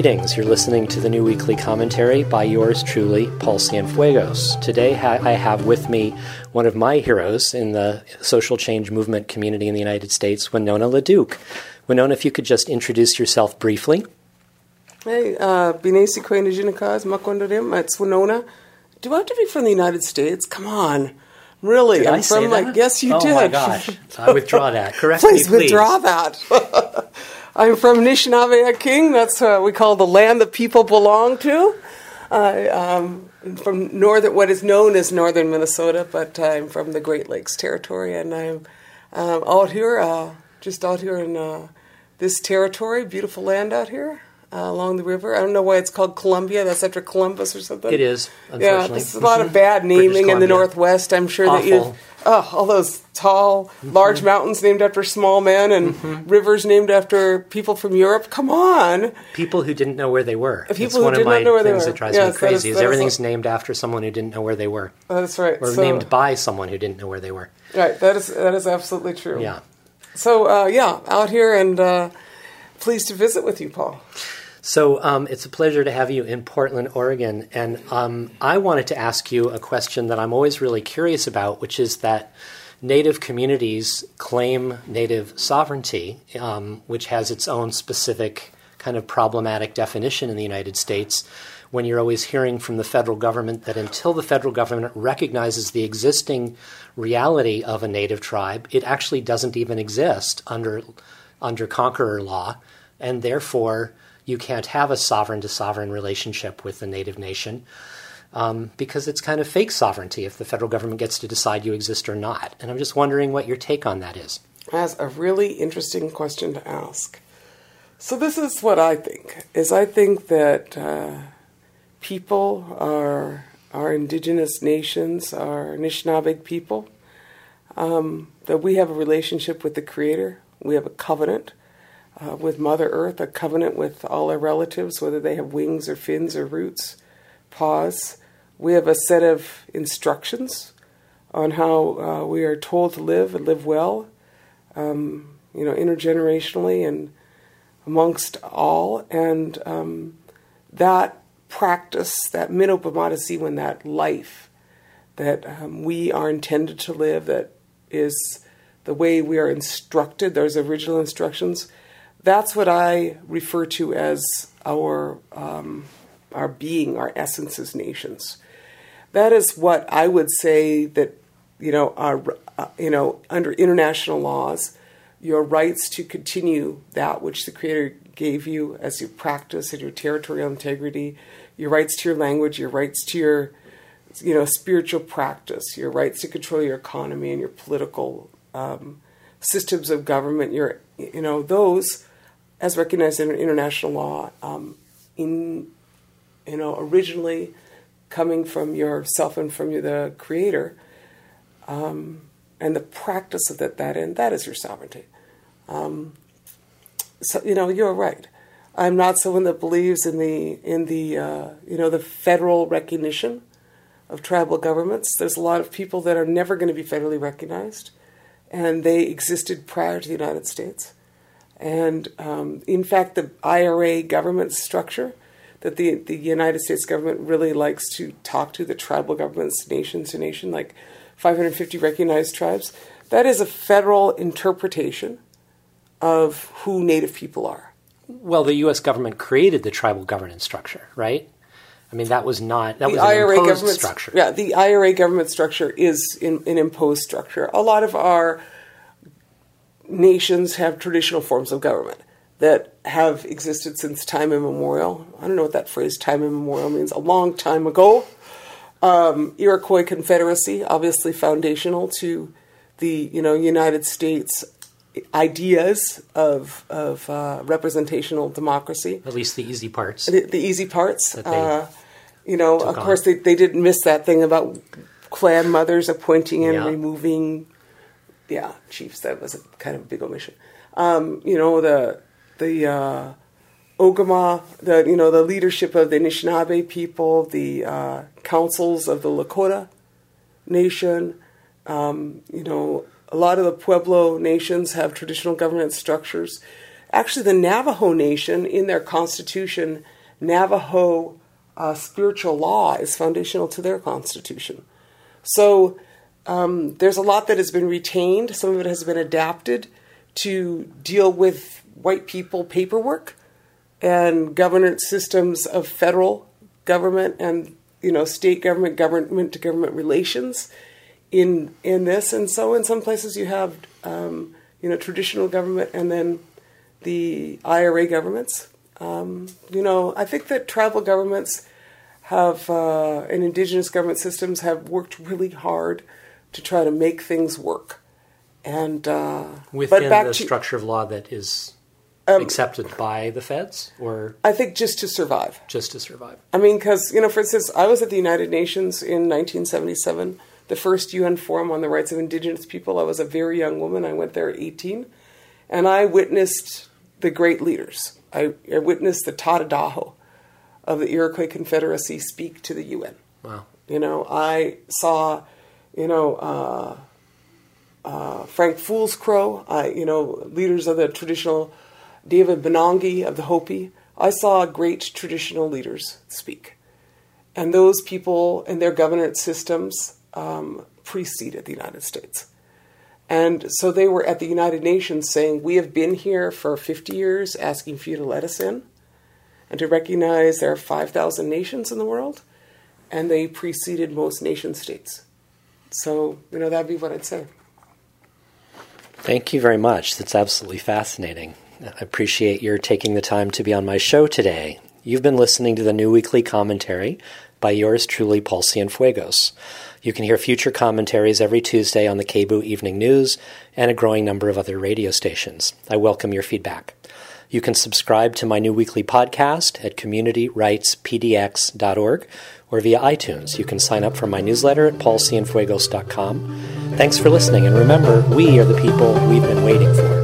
Greetings. You're listening to the new weekly commentary by yours truly, Paul Cienfuegos. Today ha- I have with me one of my heroes in the social change movement community in the United States, Winona LaDuke. Winona, if you could just introduce yourself briefly. Hey, uh, Binesi Kwenda Jinakaz, Makondarim, it's Winona. Do I have to be from the United States? Come on. Really? Did I'm I say from that? like yes you oh did. my gosh. I withdraw that. Correct please, me, please. withdraw that. I'm from Anishinaabe Akiing. That's what we call the land that people belong to. Um, from northern, what is known as northern Minnesota, but I'm from the Great Lakes Territory, and I'm um, out here, uh, just out here in uh, this territory, beautiful land out here uh, along the river. I don't know why it's called Columbia. That's after Columbus or something. It is, Yeah, there's a lot of bad naming in the Northwest. I'm sure that you, Awful. oh, all those tall, Mm-hmm. large mountains named after small men and rivers named after people from Europe. Come on, People who didn't know where they were. People it's who one did of not my know where things that drives Yes, me crazy is- is, that is everything's named after someone who didn't know where they were. that's right. Or So- named by someone who didn't know where they were. right. That is that is absolutely true. Yeah. So uh, yeah, out here and uh, pleased to visit with you, Paul. So um, it's a pleasure to have you in Portland, Oregon. And um, I wanted to ask you a question that I'm always really curious about, which is that Native communities claim Native sovereignty, um, which has its own specific kind of problematic definition in the United States. When you're always hearing from the federal government that until the federal government recognizes the existing reality of a Native tribe, it actually doesn't even exist under under conqueror law, and therefore you can't have a sovereign to sovereign relationship with the native nation um, because it's kind of fake sovereignty if the federal government gets to decide you exist or not. And I'm just wondering what your take on that is. That's a really interesting question to ask. So this is what I think: is I think that uh, people are our indigenous nations, our Anishinaabe people, um, that we have a relationship with the Creator. We have a covenant uh, with Mother Earth, a covenant with all our relatives, whether they have wings or fins or roots, paws. We have a set of instructions on how uh, we are told to live and live well, um, you know, intergenerationally and amongst all. And um, that practice, that mino bimaadiziwin that life that um, we are intended to live, that is the way we are instructed, those original instructions, that's what I refer to as our, um, our being, our essence as nations. That is what I would say that, you know, our, uh, you know, under international laws, your rights to continue that which the Creator gave you as you practice and your territorial integrity, your rights to your language, your rights to your, you know, spiritual practice, your rights to control your economy and your political um, systems of government, your, you know, those, as recognized in international law, um, in, you know, originally coming from yourself and from the Creator, um, and the practice of that, that end, that is your sovereignty. Um, so you know, you're right. I'm not someone that believes in the in the uh, you know the federal recognition of tribal governments. There's a lot of people that are never going to be federally recognized, and they existed prior to the United States. And um, in fact, the IRA government structure that the the United States government really likes to talk to the tribal governments, nation to nation, like 550 recognized tribes. That is a federal interpretation of who Native people are. Well, the U.S. government created the tribal governance structure, right? I mean, that was not that the was an IRA imposed government structure. Yeah, the IRA government structure is in, an imposed structure. A lot of our nations have traditional forms of government that have existed since time immemorial. I don't know what that phrase "time immemorial" means. A long time ago. Um, Iroquois Confederacy, obviously foundational to the you know United States ideas of of uh, representational democracy At least the easy parts. the, the easy parts. Uh, you know, of on. course, they, they didn't miss that thing about clan mothers appointing and Yeah. removing, yeah, chiefs. That was a kind of a big omission. Um, you know, the the uh, Ogama, the you know the leadership of the Anishinaabe people, the uh, councils of the Lakota Nation. Um, you know, a lot of the Pueblo nations have traditional government structures, actually, the Navajo Nation, in their constitution, Navajo uh, spiritual law is foundational to their constitution. So um, there's a lot that has been retained, some of it has been adapted to deal with white people paperwork and governance systems of federal government and you know state government government to government relations in in this. And so in some places you have um, you know traditional government and then the IRA governments. Um, you know I think that tribal governments have uh, and indigenous government systems have worked really hard to try to make things work and uh, within the structure of law that is um, accepted by the feds, or I think just to survive. Just to survive. I mean, because you know, for instance, I was at the United Nations in 1977, the first UN Forum on the Rights of Indigenous People. I was a very young woman. I went there at 18, and I witnessed the great leaders. I, I witnessed the Tadodaho of the Iroquois Confederacy speak to the UN. Wow. You know, I saw, you know. Uh, uh, Frank Fools Crow, I, you know, leaders of the traditional David Monongye of the Hopi, I saw great traditional leaders speak. And those people and their governance systems um, preceded the United States. And so they were at the United Nations saying, We have been here for 50 years asking for you to let us in and to recognize there are 5,000 nations in the world, and they preceded most nation states. So, you know, that'd be what I'd say. Thank you very much. That's absolutely fascinating. I appreciate your taking the time to be on my show today. You've been listening to the new weekly commentary by yours truly, Paul Cienfuegos. You can hear future commentaries every Tuesday on the KBOO Evening News and a growing number of other radio stations. I welcome your feedback. You can subscribe to my new weekly podcast at communityrightspdx.org or via iTunes. You can sign up for my newsletter at paulcienfuegos.com. Thanks for listening, and remember, we are the people we've been waiting for.